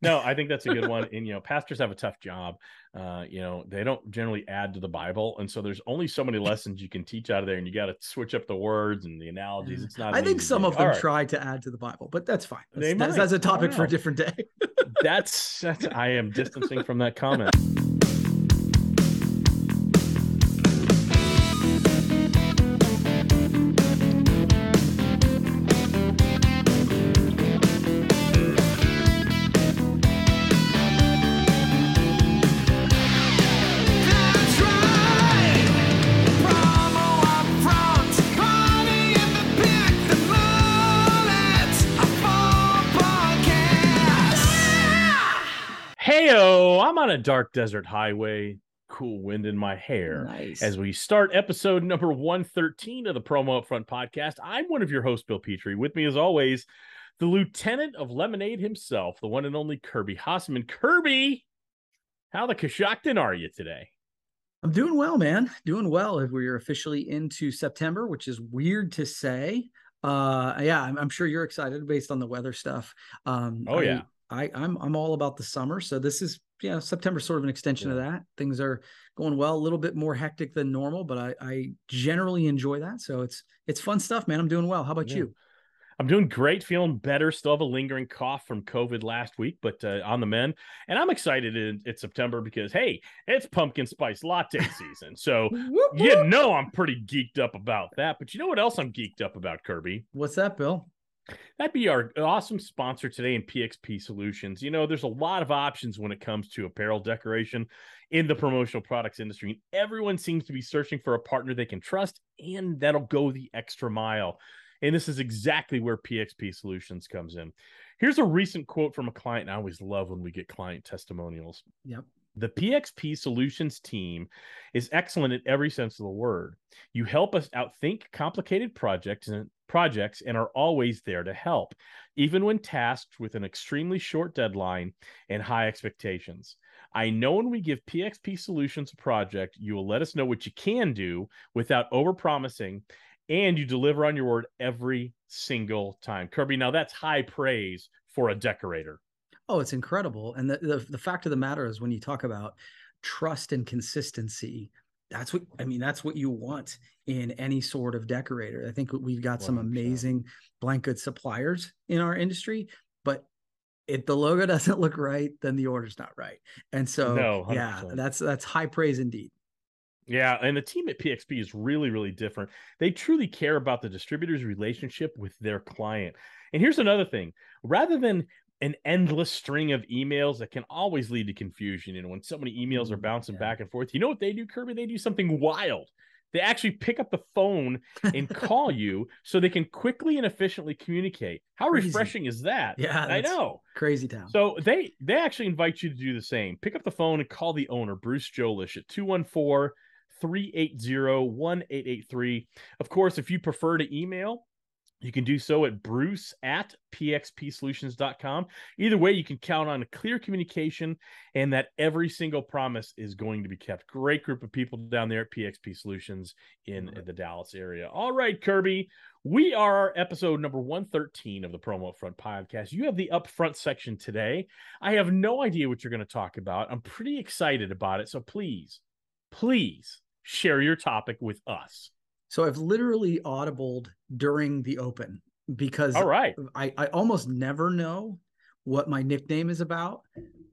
no, I think that's a good one. And you know, pastors have a tough job. Uh, you know, they don't generally add to the Bible, and so there's only so many lessons you can teach out of there, and you got to switch up the words and the analogies. It's not. I think some thing. of them right. try to add to the Bible, but that's fine. That's, that's, that's a topic for a different day. That's that's. I am distancing from that comment. On a dark desert highway, cool wind in my hair. nice. As we start episode number 113 of the Promo Upfront podcast, I'm one of your hosts, Bill Petrie. With me, as always, the lieutenant of Lemonade himself, the one and only Kirby Hasseman. Kirby, how the Coshocton are you today? I'm doing well, man. Doing well. We're officially into September, which is weird to say. Uh, yeah, I'm, I'm sure you're excited based on the weather stuff. Um, Oh, I- yeah. I, I'm I'm all about the summer, so this is yeah September sort of an extension of that. Things are going well, a little bit more hectic than normal, but I, I generally enjoy that. So it's it's fun stuff, man. I'm doing well. How about Yeah. you? I'm doing great, feeling better. Still have a lingering cough from COVID last week, but uh, on the mend. And I'm excited in, it's September because, hey, it's pumpkin spice latte season. So, you know, I'm pretty geeked up about that. But you know what else I'm geeked up about, Kirby? What's that, Bill? That'd be our awesome sponsor today in PXP Solutions. You know, there's a lot of options when it comes to apparel decoration in the promotional products industry. And everyone seems to be searching for a partner they can trust and that'll go the extra mile. And this is exactly where PXP Solutions comes in. Here's a recent quote from a client. I always love when we get client testimonials. Yep. The PXP Solutions team is excellent in every sense of the word. You help us outthink complicated projects and projects and are always there to help, even when tasked with an extremely short deadline and high expectations. I know when we give PXP Solutions a project, you will let us know what you can do without overpromising, and you deliver on your word every single time. Kirby, now that's high praise for a decorator. Oh, it's incredible. And the, the the fact of the matter is when you talk about trust and consistency, that's what I mean, that's what you want in any sort of decorator. I think we've got some 100%. amazing blank good suppliers in our industry, but if the logo doesn't look right, then the order's not right. And so No, yeah, that's that's high praise indeed. Yeah, and the team at PXP is really, really different. They truly care about the distributor's relationship with their client. And here's another thing rather than an endless string of emails that can always lead to confusion, And when so many emails are Mm, bouncing yeah. back and forth, you know what they do, Kirby? They do something wild. They actually pick up the phone and call you so they can quickly and efficiently communicate. How Crazy. refreshing is that? Yeah, I know. Crazy town. So they they actually invite you to do the same. Pick up the phone and call the owner, Bruce Jolish, at 214 380 1883. Of course, if you prefer to email, you can do so at bruce at pxpsolutions.com. Either way, you can count on a clear communication and that every single promise is going to be kept. Great group of people down there at PXP Solutions in the Dallas area. All right, Kirby, we are episode number 113 of the Promo Upfront podcast. You have the upfront section today. I have no idea what you're going to talk about. I'm pretty excited about it. So please, please share your topic with us. So I've literally audibled during the open because All right. I, I almost never know what my nickname is about.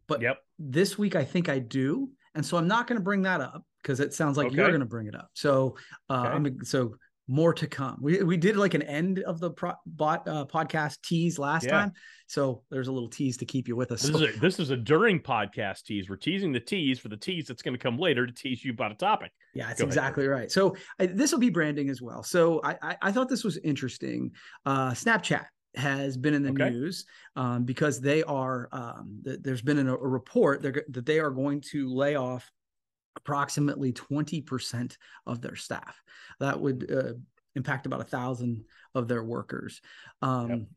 But Yep. this week I think I do. And so I'm not going to bring that up because it sounds like you're going to bring it up. So uh, Okay. I'm so more to come. We we did like an end of the pro, bot, uh, podcast tease last Yeah. time. So there's a little tease to keep you with us. This So- is a, this is a during podcast tease. We're teasing the tease for the tease that's going to come later to tease you about a topic. Yeah, that's Go ahead, exactly right. So this will be branding as well. So I, I, I thought this was interesting. Uh, Snapchat has been in the Okay. news um, because they are. Um, th- there's been an, a report that they are going to lay off approximately 20% of their staff. That would uh, impact about a thousand of their workers. Um,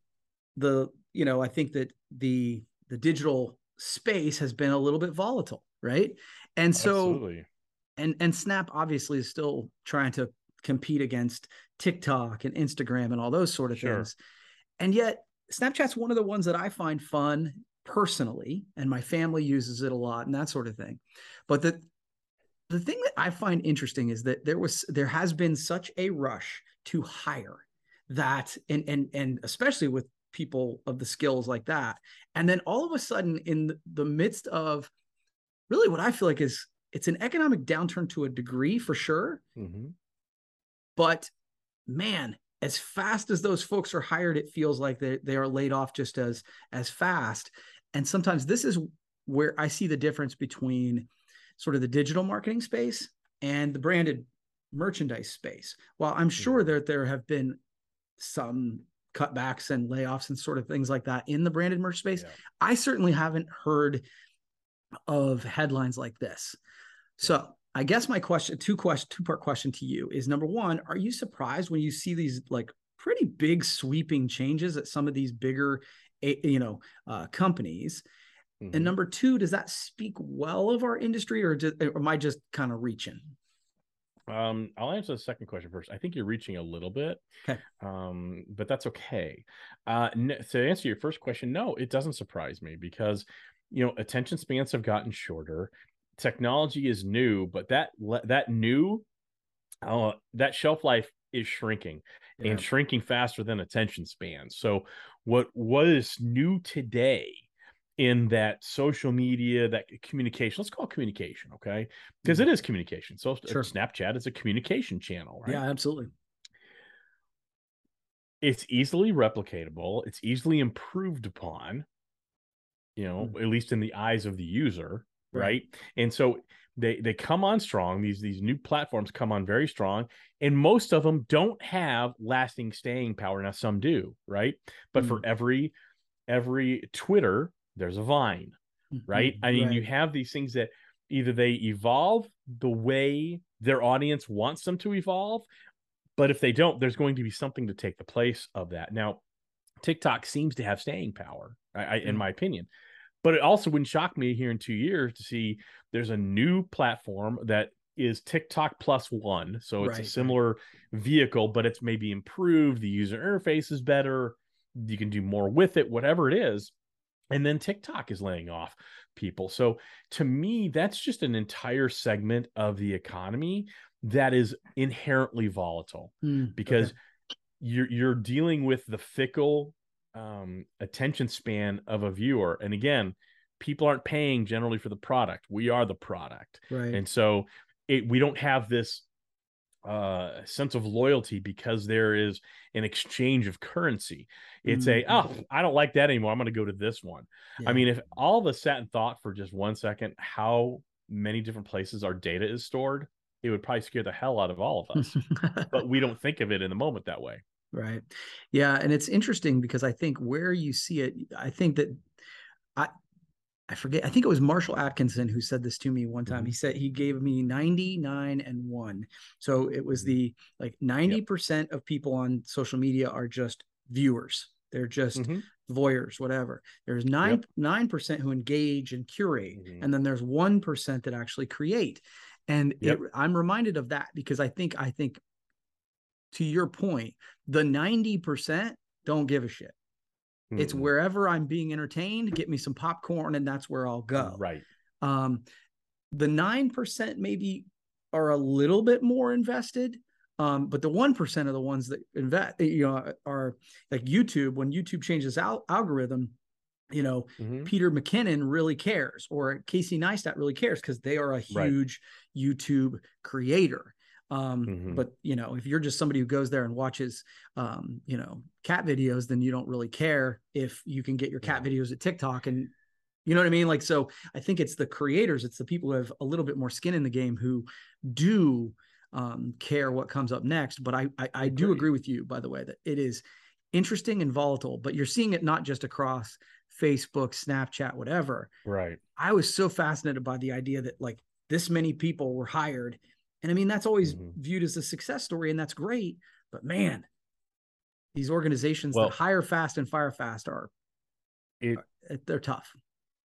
The you know I think that the the digital space has been a little bit volatile, right? And so Absolutely. and and snap obviously is still trying to compete against tiktok and instagram and all those sort of Sure. things and yet snapchat's one of the ones that i find fun personally, and my family uses it a lot and that sort of thing. But the the thing that I find interesting is that there was there has been such a rush to hire that and and and especially with people of the skills like that. And then all of a sudden in the midst of really what I feel like is it's an economic downturn to a degree for sure, Mhm. but man, as fast as those folks are hired, it feels like they, they are laid off just as as fast. And sometimes this is where I see the difference between sort of the digital marketing space and the branded merchandise space. While I'm sure that there have been some cutbacks and layoffs and sort of things like that in the branded merch space, Yeah. I certainly haven't heard of headlines like this. So I guess my question, two question, two part question to you is number one, are you surprised when you see these like pretty big sweeping changes at some of these bigger, eh, you know, uh, companies? Mhm. And number two, does that speak well of our industry, or, just, or am I just kind of reaching? Um, I'll answer the second question first. I think you're reaching a little bit, Okay. um, but that's okay. Uh, to answer your first question, no, it doesn't surprise me because you know attention spans have gotten shorter. Technology is new, but that that new, uh, that shelf life is shrinking and shrinking faster than attention spans. So what what is new today in that social media, that communication, let's call it communication, okay? Because it is communication. So Mm-hmm. Sure. Snapchat is a communication channel, right? Yeah, absolutely. It's easily replicatable, it's easily improved upon, you know, at least in the eyes of the user, Right. right? And so they they come on strong. These these new platforms come on very strong, and most of them don't have lasting staying power. Now some do, right? But for every every Twitter, there's a Vine, right? Mhm, I mean, you have these things that either they evolve the way their audience wants them to evolve, but if they don't, there's going to be something to take the place of that. Now, TikTok seems to have staying power, I, I, in my opinion. But it also wouldn't shock me here in two years to see there's a new platform that is TikTok plus one. So it's Right, a similar vehicle, but it's maybe improved. The user interface is better. You can do more with it, whatever it is. And then TikTok is laying off people. So to me, that's just an entire segment of the economy that is inherently volatile Mm, okay. because you're you're dealing with the fickle um, attention span of a viewer. And again, people aren't paying generally for the product. We are the product. right. And so it we don't have this uh sense of loyalty because there is an exchange of currency. It's a Mhm. oh, I don't like that anymore. I'm going to go to this one. Yeah. I mean, if all of us sat and thought for just one second how many different places our data is stored, it would probably scare the hell out of all of us. but we don't think of it in the moment that way. Right. Yeah, and it's interesting because I think where you see it, I think that I I forget, I think it was Marshall Atkinson who said this to me one time. He said he gave me 99 and 1. So it was Mhm. the like 90% of people on social media are just viewers. They're just Mhm. voyeurs, whatever. There's 9 9% who engage and curate Mhm. and then there's 1% that actually create. And Yep. it, I'm reminded of that because I think I think to your point, the 90% don't give a shit. It's Mhm. wherever I'm being entertained, get me some popcorn, and that's where I'll go. Right. Um, the 9% maybe are a little bit more invested. Um, but the 1% of the ones that invest, you know, are like YouTube. When YouTube changes al- algorithm, you know, Mhm. Peter McKinnon really cares, or Casey Neistat really cares because they are a Right. huge YouTube creator. Um, Mhm. But you know, if you're just somebody who goes there and watches, um, you know, cat videos, then you don't really care if you can get your cat Yeah. videos at TikTok, and you know what I mean. Like, so I think it's the creators, it's the people who have a little bit more skin in the game who do um, care what comes up next. But I, I, I do agree with you, by the way, that it is interesting and volatile. But you're seeing it not just across Facebook, Snapchat, whatever. Right. I was so fascinated by the idea that like this many people were hired. And I mean, that's always Mhm. viewed as a success story, and that's great. But man, these organizations Well- that hire fast and fire fast are It are- they're tough.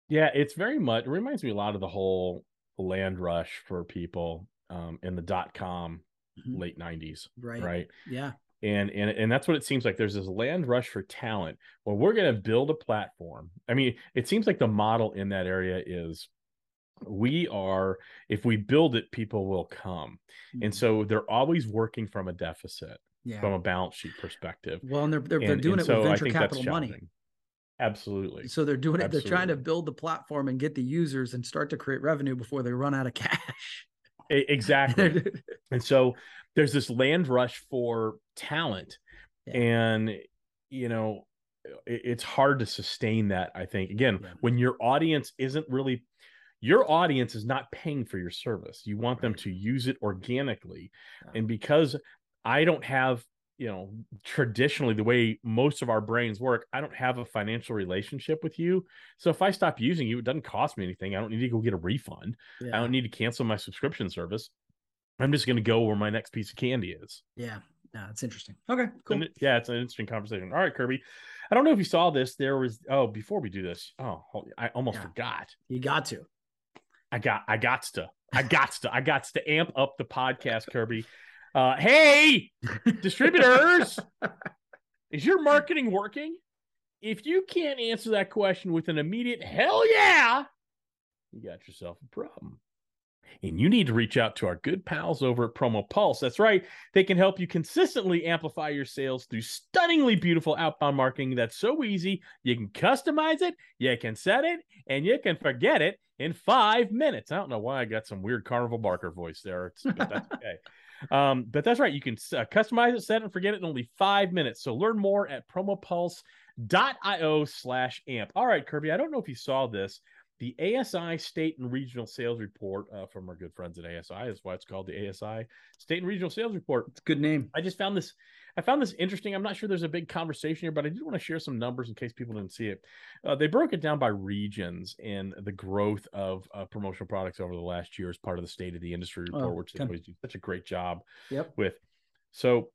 yeah, it's very much it reminds me a lot of the whole land rush for people um in the dot com Mhm. late 90s, Right. right? Yeah. and and and that's what it seems like there's this land rush for talent well we're going to build a platform i mean it seems like the model in that area is we are if we build it people will come and Mhm. so they're always working from a deficit yeah. from a balance sheet perspective well, and they're they're, they're doing it so with venture capital money. absolutely So they're doing it. They're trying to build the platform and get the users and start to create revenue before they run out of cash. Exactly and so there's this land rush for talent Yeah. and you know it's hard to sustain that i think again Yeah. when your audience isn't really your audience is not paying for your service you want them to use it organically Yeah. and because i don't have you know traditionally the way most of our brains work i don't have a financial relationship with you so if i stop using you it doesn't cost me anything i don't need to go get a refund i don't need to cancel my subscription service i'm just going to go where my next piece of candy is yeah. No, it's interesting. Okay, cool. and yeah, it's an interesting conversation. All right, Kirby. I don't know if you saw this. There was oh, before we do this, oh, I almost Yeah. forgot. You got to. I got, I got to, I got to, I got to amp up the podcast, Kirby. Uh, hey, distributors, is your marketing working? If you can't answer that question with an immediate hell yeah, you got yourself a problem. And you need to reach out to our good pals over at Promo Pulse. That's right. They can help you consistently amplify your sales through stunningly beautiful outbound marketing that's so easy. You can customize it, you can set it, and you can forget it in five minutes. I don't know why I got some weird Carnival Barker voice there. But that's okay. Um, but that's right. You can uh, customize it, set it, and forget it in only five minutes. So learn more at promopulse.io slash amp. All right, Kirby, I don't know if you saw this. The ASI State and Regional Sales Report uh, from our good friends at ASI is why it's called the ASI State and Regional Sales Report. It's a good name. I just found this. I found this interesting. I'm not sure there's a big conversation here, but I did want to share some numbers in case people didn't see it. Uh, they broke it down by regions and the growth of uh, promotional products over the last year as part of the state of the industry report, Oh, which they always do such a great job Yep. with. So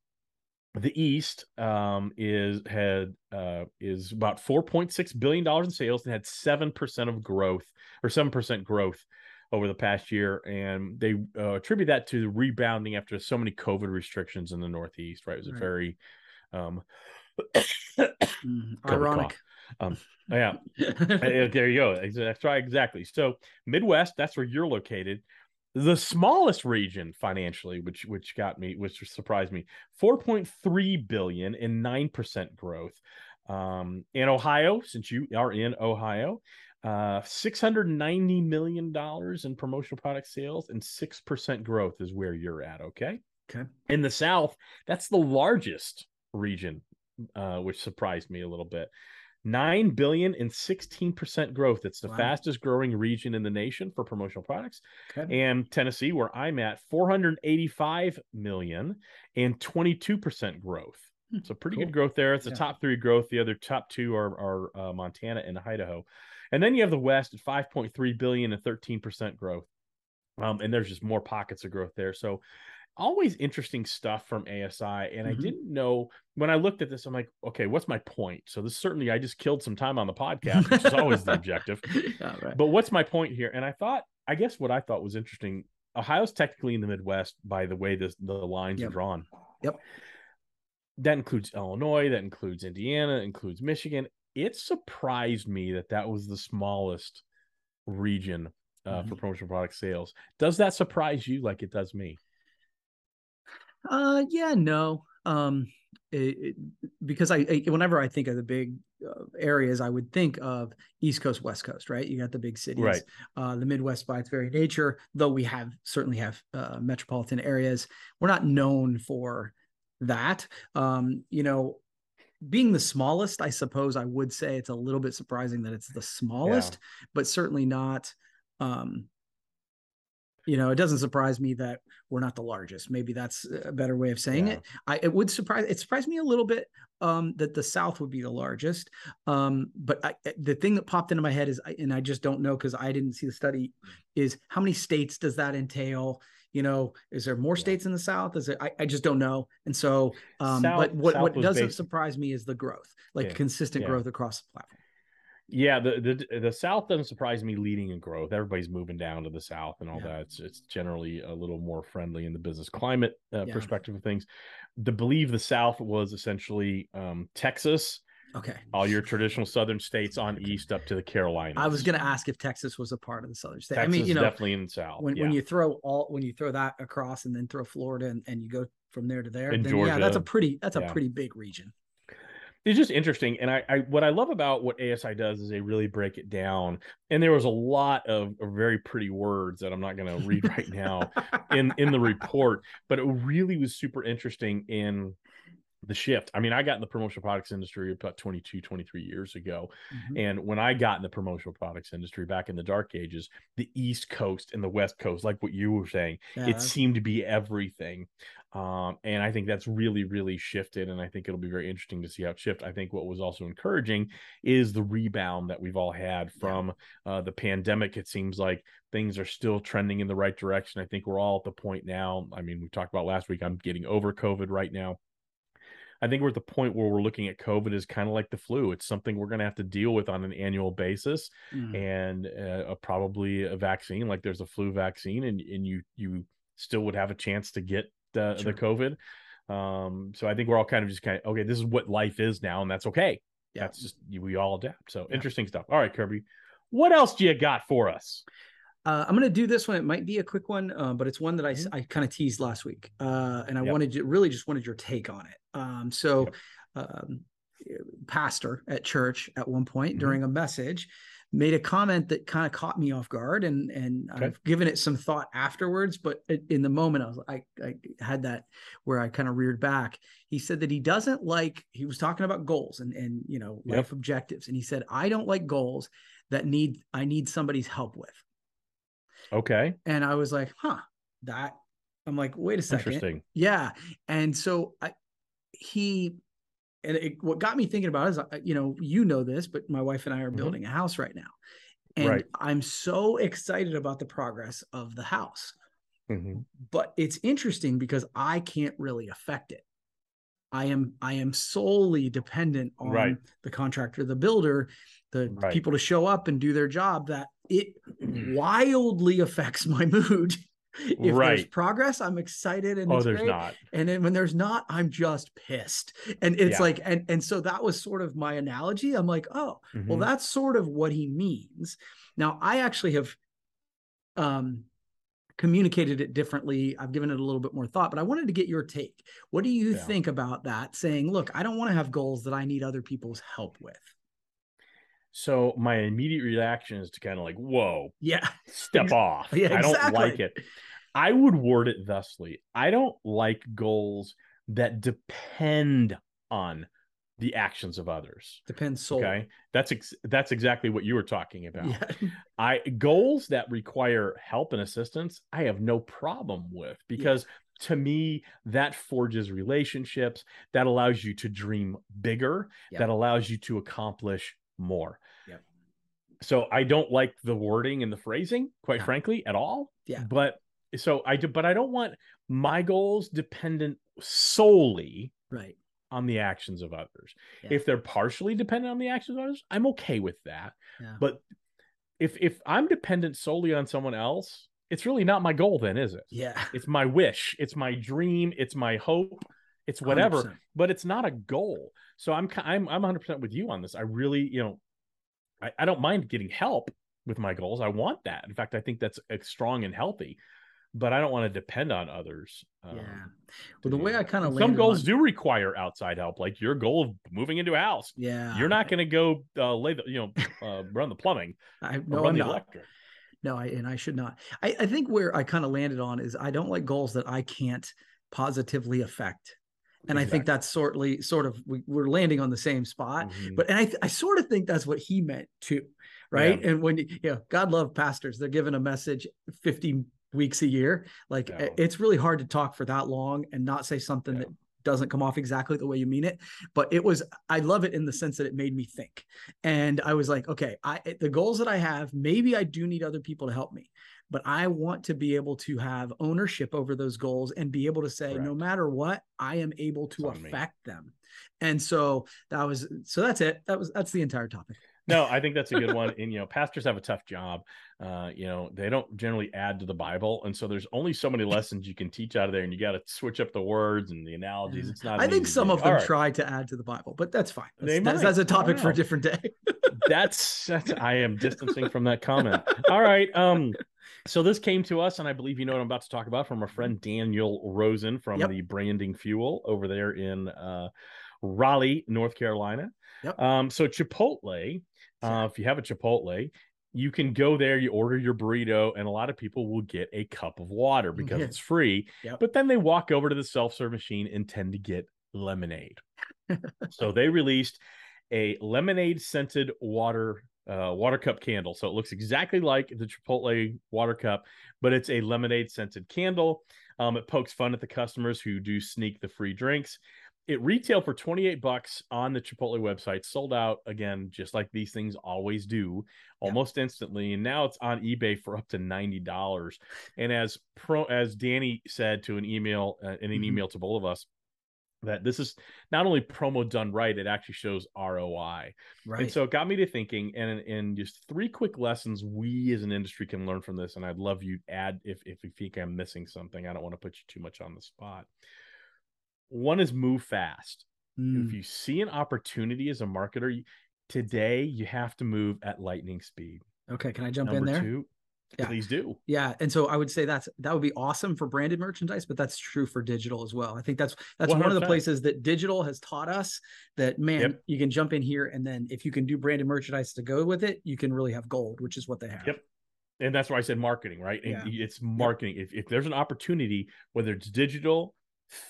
the East um, is had uh, is about four point six billion dollars in sales and had seven percent of growth or seven percent growth over the past year, and they uh, attribute that to the rebounding after so many COVID restrictions in the Northeast. Right, it was a very um, Mm, COVID ironic. yeah. Uh, there you go. That's right. Exactly. So Midwest, that's where you're located. The smallest region financially, which which got me, which surprised me, 4.3 billion and 9% growth. Um, in Ohio, since you are in Ohio, uh, 690 million dollars in promotional product sales and 6% growth is where you're at. Okay. Okay. In the South, that's the largest region, uh, which surprised me a little bit. 9 billion and 16% growth. It's the Wow. fastest growing region in the nation for promotional products. Okay. And Tennessee, where I'm at, 485 million and 22% growth. Hmm, So pretty cool. good growth there. It's the Yeah. top three growth. The other top two are, are uh, Montana and Idaho. And then you have the West at 5.3 billion and 13% growth. Um, and there's just more pockets of growth there. So always interesting stuff from ASI. And I Mhm. didn't know when I looked at this, I'm like, okay, what's my point? So this certainly I just killed some time on the podcast, which is always the objective. Right. But what's my point here? And I thought, I guess what I thought was interesting. Ohio's technically in the Midwest by the way this, the lines Yep. are drawn. Yep. That includes Illinois. That includes Indiana. Includes Michigan. It surprised me that that was the smallest region uh, for Mhm. promotional product sales. Does that surprise you like it does me? Uh, yeah, no. Um, it, it, because I, I, whenever I think of the big uh, areas, I would think of East Coast, West Coast, right? You got the big cities, Right. Uh, the Midwest by its very nature, though we have certainly have uh, metropolitan areas. We're not known for that. Um, you know, being the smallest, I suppose I would say it's a little bit surprising that it's the smallest, but certainly not. Um, you know, it doesn't surprise me that we're not the largest. Maybe that's a better way of saying Yeah. it. I it would surprise it surprised me a little bit um, that the South would be the largest. Um, but I, the thing that popped into my head is, and I just don't know because I didn't see the study, is how many states does that entail? You know, is there more Yeah. states in the South? Is it? I, I just don't know. And so, um, South- but what South what doesn't based- surprise me is the growth, like Yeah, consistent yeah. growth across the platform. Yeah, the, the the South doesn't surprise me leading in growth. Everybody's moving down to the South and all Yeah. that. It's it's generally a little more friendly in the business climate uh, Yeah. perspective of things. To believe the South was essentially um, Texas, Okay. all your traditional Southern states on east up to the Carolinas. I was going to ask if Texas was a part of the Southern state. Texas I mean, you is know, definitely in the South. when, yeah. when you throw all when you throw that across and then throw Florida and, and you go from there to there, then yeah, that's a pretty that's a pretty big region. it's just interesting and I, I what i love about what asi does is they really break it down and there was a lot of, of very pretty words that i'm not going to read right now in in the report but it really was super interesting in the shift i mean i got in the promotional products industry about 22 23 years ago Mhm. and when I got in the promotional products industry back in the dark ages, the East Coast and the West Coast, like what you were saying, Yeah, it seemed to be everything. Um, and I think that's really, really shifted. And I think it'll be very interesting to see how it shift. I think what was also encouraging is the rebound that we've all had from uh, the pandemic. It seems like things are still trending in the right direction. I think we're all at the point now. I mean, we talked about last week, I'm getting over COVID right now. I think we're at the point where we're looking at COVID as kind of like the flu. It's something we're going to have to deal with on an annual basis, Mm. and uh, a- probably a vaccine, like there's a flu vaccine, and and you you still would have a chance to get the Sure. the COVID. Um, so I think we're all kind of just kind of okay. This is what life is now, and that's okay. Yeah. That's just we all adapt. So Yeah. interesting stuff. All right, Kirby, what else do you got for us? Uh, I'm going to do this one. It might be a quick one, uh, but it's one that I, Mhm. I kind of teased last week, uh, and I Yep. wanted you really just wanted your take on it. Um, so, Yep. um, pastor at church at one point Mhm. during a message made a comment that kind of caught me off guard, and and Okay. I've given it some thought afterwards. But in the moment, I was I I had that where I kind of reared back. He said that he doesn't like. He was talking about goals and and you know Yep. life objectives, and he said I don't like goals that need I need somebody's help with. Okay, And I was like, huh, that I'm like, wait a second. interesting. Yeah. And so I, he, and it, what got me thinking about is, uh, you know, you know this, but my wife and I are Mhm. building a house right now. And Right. I'm so excited about the progress of the house. Mhm. But it's interesting because I can't really affect it. I am I am solely dependent on Right. the contractor, the builder, the Right. people to show up and do their job. That it wildly affects my mood. If there's progress, I'm excited and Oh, it's there's great. not. And then when there's not, I'm just pissed. And it's Yeah. like, and and so that was sort of my analogy. I'm like, oh, well, Mhm. that's sort of what he means. Now, I actually have um communicated it differently. I've given it a little bit more thought, but I wanted to get your take. What do you Yeah. think about that? Saying, look, I don't want to have goals that I need other people's help with. So my immediate reaction is to kind of like, whoa, Yeah. step off. Yeah, I don't like it. I would word it thusly. I don't like goals that depend on the actions of others. Depends solely. Okay. That's ex- that's exactly what you were talking about. Yeah. I goals that require help and assistance, I have no problem with because to me that forges relationships, that allows you to dream bigger, Yep. that allows you to accomplish more. Yep. So I don't like the wording and the phrasing, quite No. frankly, at all. Yeah. But so I do, but I don't want my goals dependent solely Right. on the actions of others. Yeah. If they're partially dependent on the actions of others, I'm okay with that. Yeah. But if if I'm dependent solely on someone else, it's really not my goal then, is it? Yeah. It's my wish, it's my dream, it's my hope, it's whatever, 100%. but it's not a goal. So I'm I'm I'm 100% with you on this. I really, you know, I, I don't mind getting help with my goals. I want that. In fact, I think that's uh, strong and healthy. But I don't want to depend on others. um, Yeah. Well, the way. I kind of some goals do require outside help, like your goal of moving into a house. Yeah. You're not going to go uh, lay the, you know, uh, run the plumbing I no, run I'm the not. electric. No, I, and I should not. I, I think where I kind of landed on is I don't like goals that I can't positively affect. And I think that's sortly sort of we, we're landing on the same spot. Mhm. But and I, I sort of think that's what he meant too, right? And when you you know, God love pastors, they're given a message 50 weeks a year. Like Yeah. it's really hard to talk for that long and not say something Yeah. that doesn't come off exactly the way you mean it. But it was I love it in the sense that it made me think. And I was like, okay, I the goals that I have, maybe I do need other people to help me. But I want to be able to have ownership over those goals and be able to say, no matter what, I am able to on me. affect them. And so that was so that's it. That was that's the entire topic. No, I think that's a good one. And you know, pastors have a tough job. Uh, you know, they don't generally add to the Bible, and so there's only so many lessons you can teach out of there, and you got to switch up the words and the analogies. It's not. I think some of them right. try to add to the Bible, but that's fine. That's, that's, that's a topic for a different day. that's that's I am distancing from that comment. All right. Um so this came to us, and I believe you know what I'm about to talk about from our friend Daniel Rosen from Yep. the Branding Fuel over there in uh Raleigh, North Carolina. Yep. Um, so Chipotle, uh, if you have a Chipotle, you can go there, you order your burrito, and a lot of people will get a cup of water because Yeah. it's free. Yep. But then they walk over to the self-serve machine and tend to get lemonade. so they released a lemonade scented water uh, water cup candle. So it looks exactly like the Chipotle water cup, but it's a lemonade scented candle. Um, it pokes fun at the customers who do sneak the free drinks. It retailed for 28 bucks on the Chipotle website, sold out again, just like these things always do, almost instantly. And now it's on eBay for up to $90. And as pro as Danny said to an email, uh, in an Mhm. email to both of us, that this is not only promo done right, it actually shows ROI. Right. And so it got me to thinking, and and just three quick lessons we as an industry can learn from this. And I'd love you to add if if you think I'm missing something. I don't want to put you too much on the spot. One is move fast. Mm, If you see an opportunity as a marketer today, you have to move at lightning speed. okay. Can I jump Number in there? two, Yeah. please do. Yeah, and so I would say that's that would be awesome for branded merchandise, but that's true for digital as well. I think that's that's one of the places that digital has taught us that man, Yep. you can jump in here and then if you can do branded merchandise to go with it, you can really have gold, which is what they have. Yep. And that's why I said marketing, right? And Yeah. it's marketing. If, if there's an opportunity, whether it's digital,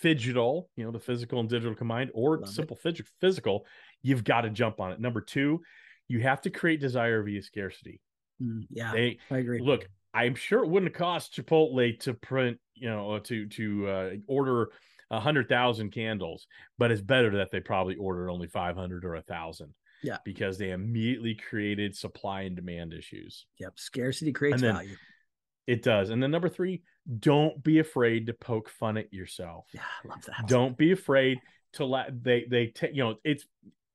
phygital, you know, the physical and digital combined, or Love simple phys- physical, you've got to jump on it. Number two, you have to create desire via scarcity. Mm, yeah, They I agree. look, I'm sure it wouldn't cost Chipotle to print, you know, to to uh, order a hundred thousand candles, but it's better that they probably ordered only five hundred or a thousand. Yeah. because they immediately created supply and demand issues. Yep, scarcity creates then- value. It does. And then number three, don't be afraid to poke fun at yourself. Yeah, I love that. Don't be afraid to let they they take you know it's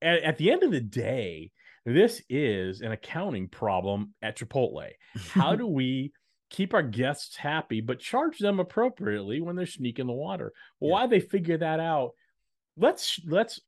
at, at the end of the day, this is an accounting problem at Chipotle. How do we keep our guests happy but charge them appropriately when they're sneaking the water? Well, Yeah. why they figure that out? Let's let's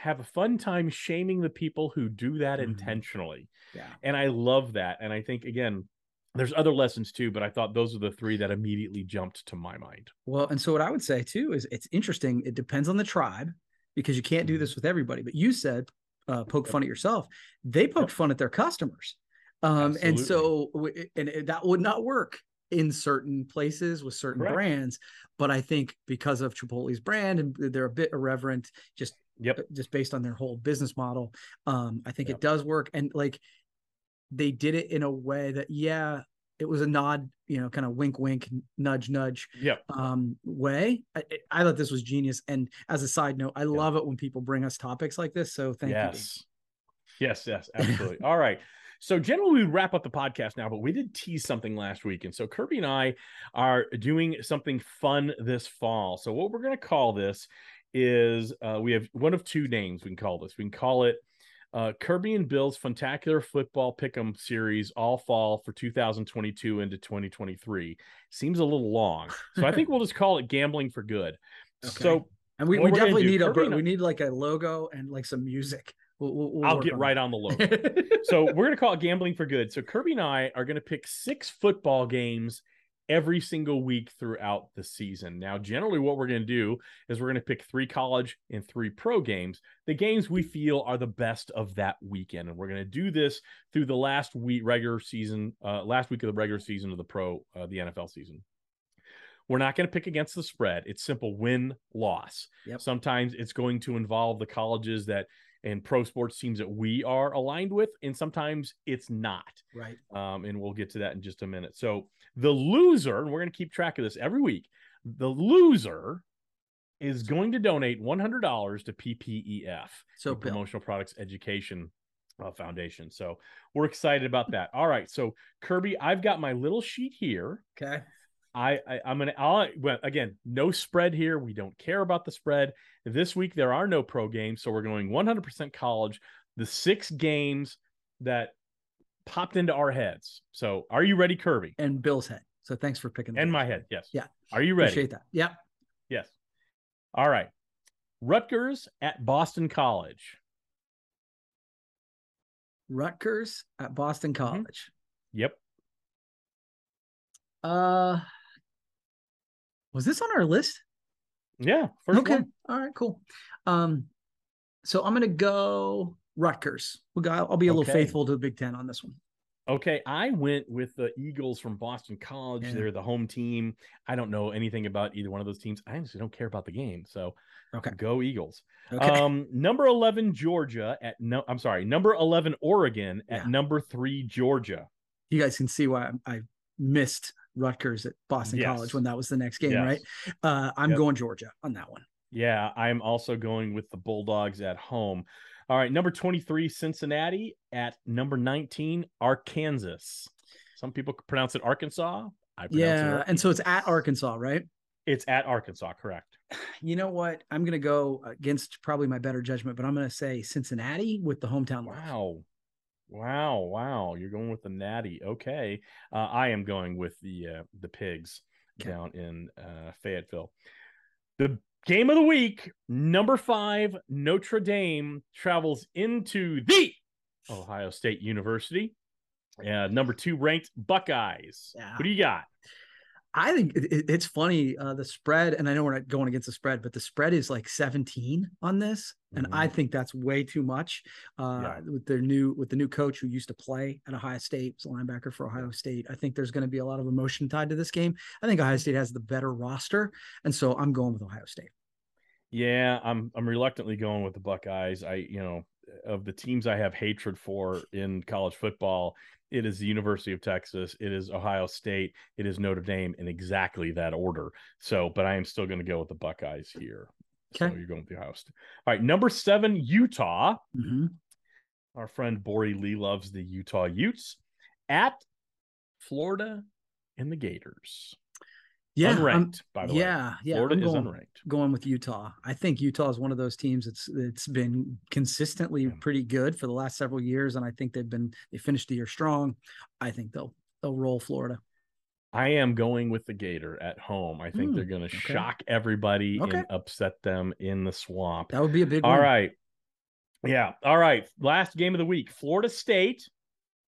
have a fun time shaming the people who do that Mhm. intentionally yeah. and I love that. And I think again, there's other lessons too, but I thought those are the three that immediately jumped to my mind. Well, and so what I would say too is it's interesting. It depends on the tribe because you can't do Mhm. this with everybody. But you said uh, poke fun at yourself. They poked fun at their customers, um, and so and it- that would not work in certain places with certain Correct. brands. But I think because of Chipotle's brand and they're a bit irreverent, just Yep. just based on their whole business model, um, I think Yep. it does work. And like they did it in a way that yeah, it was a nod, you know, kind of wink, wink, nudge, nudge Yep. um way I, I- thought this was genius and as a side note i love it when people bring us topics like this so thank you yes. Yes, yes, absolutely. All right. So generally we wrap up the podcast now, but we did tease something last week. And so Kirby and I are doing something fun this fall. So what we're going to call this is uh, we have one of two names we can call this. We can call it uh, Kirby and Bill's Funtacular Football Pick'em Series all fall for 2022 into 2023. Seems a little long. So I think we'll just call it Gambling for Good. Okay. So and we, we definitely need a Kirby br- and we need like a logo and like some music we'll, we'll, I'll get on right that. on the logo. so we're going to call it gambling for good. So Kirby and I are going to pick six football games every single week throughout the season. Now, generally, what we're going to do is we're going to pick three college and three pro games, the games we feel are the best of that weekend, and we're going to do this through the last week regular season, uh, last week of the regular season of the pro, uh, the NFL season. We're not going to pick against the spread. It's simple win loss. Yep. Sometimes it's going to involve the colleges that and pro sports teams that we are aligned with, and sometimes it's not. right Um, and we'll get to that in just a minute. So the loser, and we're going to keep track of this every week. The loser is going to donate one hundred dollars to PPEF, so Promotional Products Education uh, Foundation. So we're excited about that. All right, so Kirby, I've got my little sheet here. okay I, I I'm gonna I'll, well again no spread here. We don't care about the spread. This week there are no pro games, so we're going 100% college. The six games that popped into our heads. So, are you ready, Kirby? And Bill's head. So thanks for picking. And my head, yes. Yeah. Are you ready? Appreciate that. Yeah. Yes. All right. Rutgers at Boston College. Rutgers at Boston Mm-hmm. College. Yep. Uh, was this on our list? Yeah. First okay. one. All right. Cool. Um, so I'm gonna go Rutgers. We'll go, I'll be a little faithful to the Big Ten on this one. Okay, I went with the Eagles from Boston College. Yeah. They're the home team. I don't know anything about either one of those teams. I honestly don't care about the game. So Okay. go Eagles. Okay. Um, number 11, Georgia at no, I'm sorry, number 11, Oregon at Yeah. number three, Georgia. you guys can see why I, I missed Rutgers at Boston Yes. College when that was the next game, Yes. right? Uh, I'm Yep. going Georgia on that one. Yeah, I'm also going with the Bulldogs at home. All right, number 23, Cincinnati at number 19, Arkansas. Some people pronounce it Arkansas. I pronounce it Yeah, and so it's at Arkansas, right? it's at Arkansas, correct? You know what? I'm gonna go against probably my better judgment, but I'm gonna say Cincinnati with the hometown love. Wow. Wow. You're going with the natty. Okay. Uh, I am going with the uh, the pigs Okay. down in uh, Fayetteville. The game of the week, number five, Notre Dame travels into the Ohio State University. Uh, number two ranked Buckeyes. Yeah. What do you got? I think it, it- it's funny uh, the spread, and I know we're not going against the spread, but the spread is like 17 on this, and I think that's way too much. Uh, Mm-hmm. Yeah. With their new with the new coach who used to play at Ohio State, was a linebacker for Ohio State. I think there's going to be a lot of emotion tied to this game. I think Ohio State has the better roster, and so I'm going with Ohio State. Yeah, I'm I'm reluctantly going with the Buckeyes. I, you know, of the teams I have hatred for in college football, it is the University of Texas, it is Ohio State, it is Notre Dame in exactly that order. So, but I am still going to go with the Buckeyes here. So you're going with the Ohio State. All right, number seven, Utah. Mhm. Our friend Bori Lee loves the Utah Utes at Florida and the Gators. Yeah, I'm- unranked, by the way. yeah, yeah. Florida I'm is going, unranked. going with Utah. I think Utah is one of those teams that's it's been consistently Yeah. pretty good for the last several years, and I think they've been they finished the year strong. I think they'll they'll roll Florida. I am going with the Gator at home. I think Hmm, they're going to okay. shock everybody Okay. and upset them in the swamp. That would be a big All one. right. Yeah. All right. Last game of the week Florida State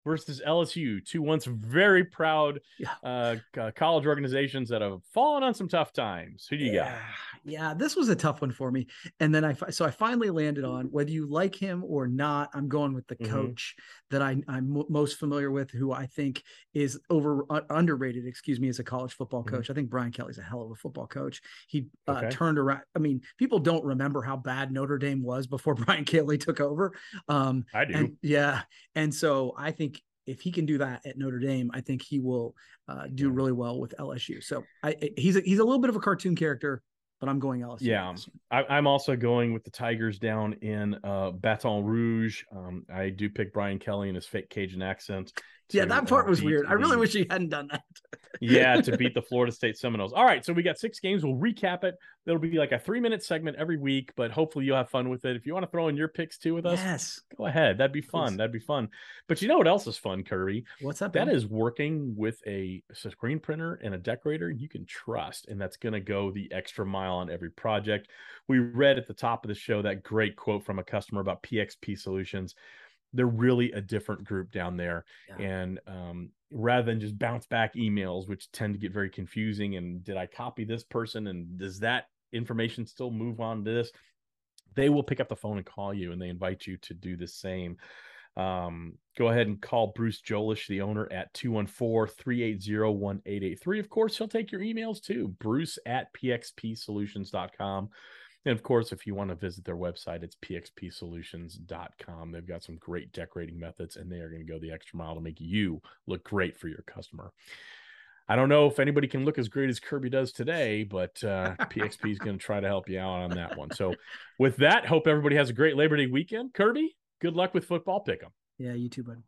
versus LSU. Two once very proud Yeah. uh, college organizations that have fallen on some tough times. Who do you got? yeah, yeah, this was a tough one for me. And then I so I finally landed on whether you like him or not. I'm going with the Mhm. coach that I, I'm mo- most familiar with, who I think is over uh, underrated. Excuse me, as a college football Mhm. coach. I think Brian Kelly's a hell of a football coach. He uh, Okay. turned around. I mean, people don't remember how bad Notre Dame was before Brian Kelly took over. Um, I do. and yeah, and so I think if he can do that at Notre Dame, I think he will uh, do really well with LSU. So I, he's a, he's a little bit of a cartoon character, but I'm going LSU. Yeah. I, I'm also going with the Tigers down in uh, Baton Rouge. Um, I do pick Brian Kelly and his fake Cajun accent. Yeah, that part was weird. I really wish he hadn't done that. yeah, to beat the Florida State Seminoles. All right, so we got six games. We'll recap it. It'll be like a three minute segment every week, but hopefully you'll have fun with it. If you want to throw in your picks too with us, yes. go ahead. That'd be fun. Please. That'd be fun. But you know what else is fun, Kirby? What's up? That Bill? is working with a screen printer and a decorator you can trust, and that's going to go the extra mile on every project. We read at the top of the show that great quote from a customer about PXP Solutions. They're really a different group down there, Yeah. and um, rather than just bounce back emails, which tend to get very confusing, and did I copy this person, and does that information still move on to this? They will pick up the phone and call you, and they invite you to do the same um, go ahead and call Bruce Jolish, the owner, at 214 380 1883. Of course, he'll take your emails too, bruce at pxpsolutions.com. And of course, if you want to visit their website, it's pxpsolutions.com. They've got some great decorating methods and they are going to go the extra mile to make you look great for your customer. I don't know if anybody can look as great as Kirby does today, but uh, PXP is going to try to help you out on that one. So, with that, hope everybody has a great Labor Day weekend. Kirby, good luck with football pick 'em. yeah, you too, bud.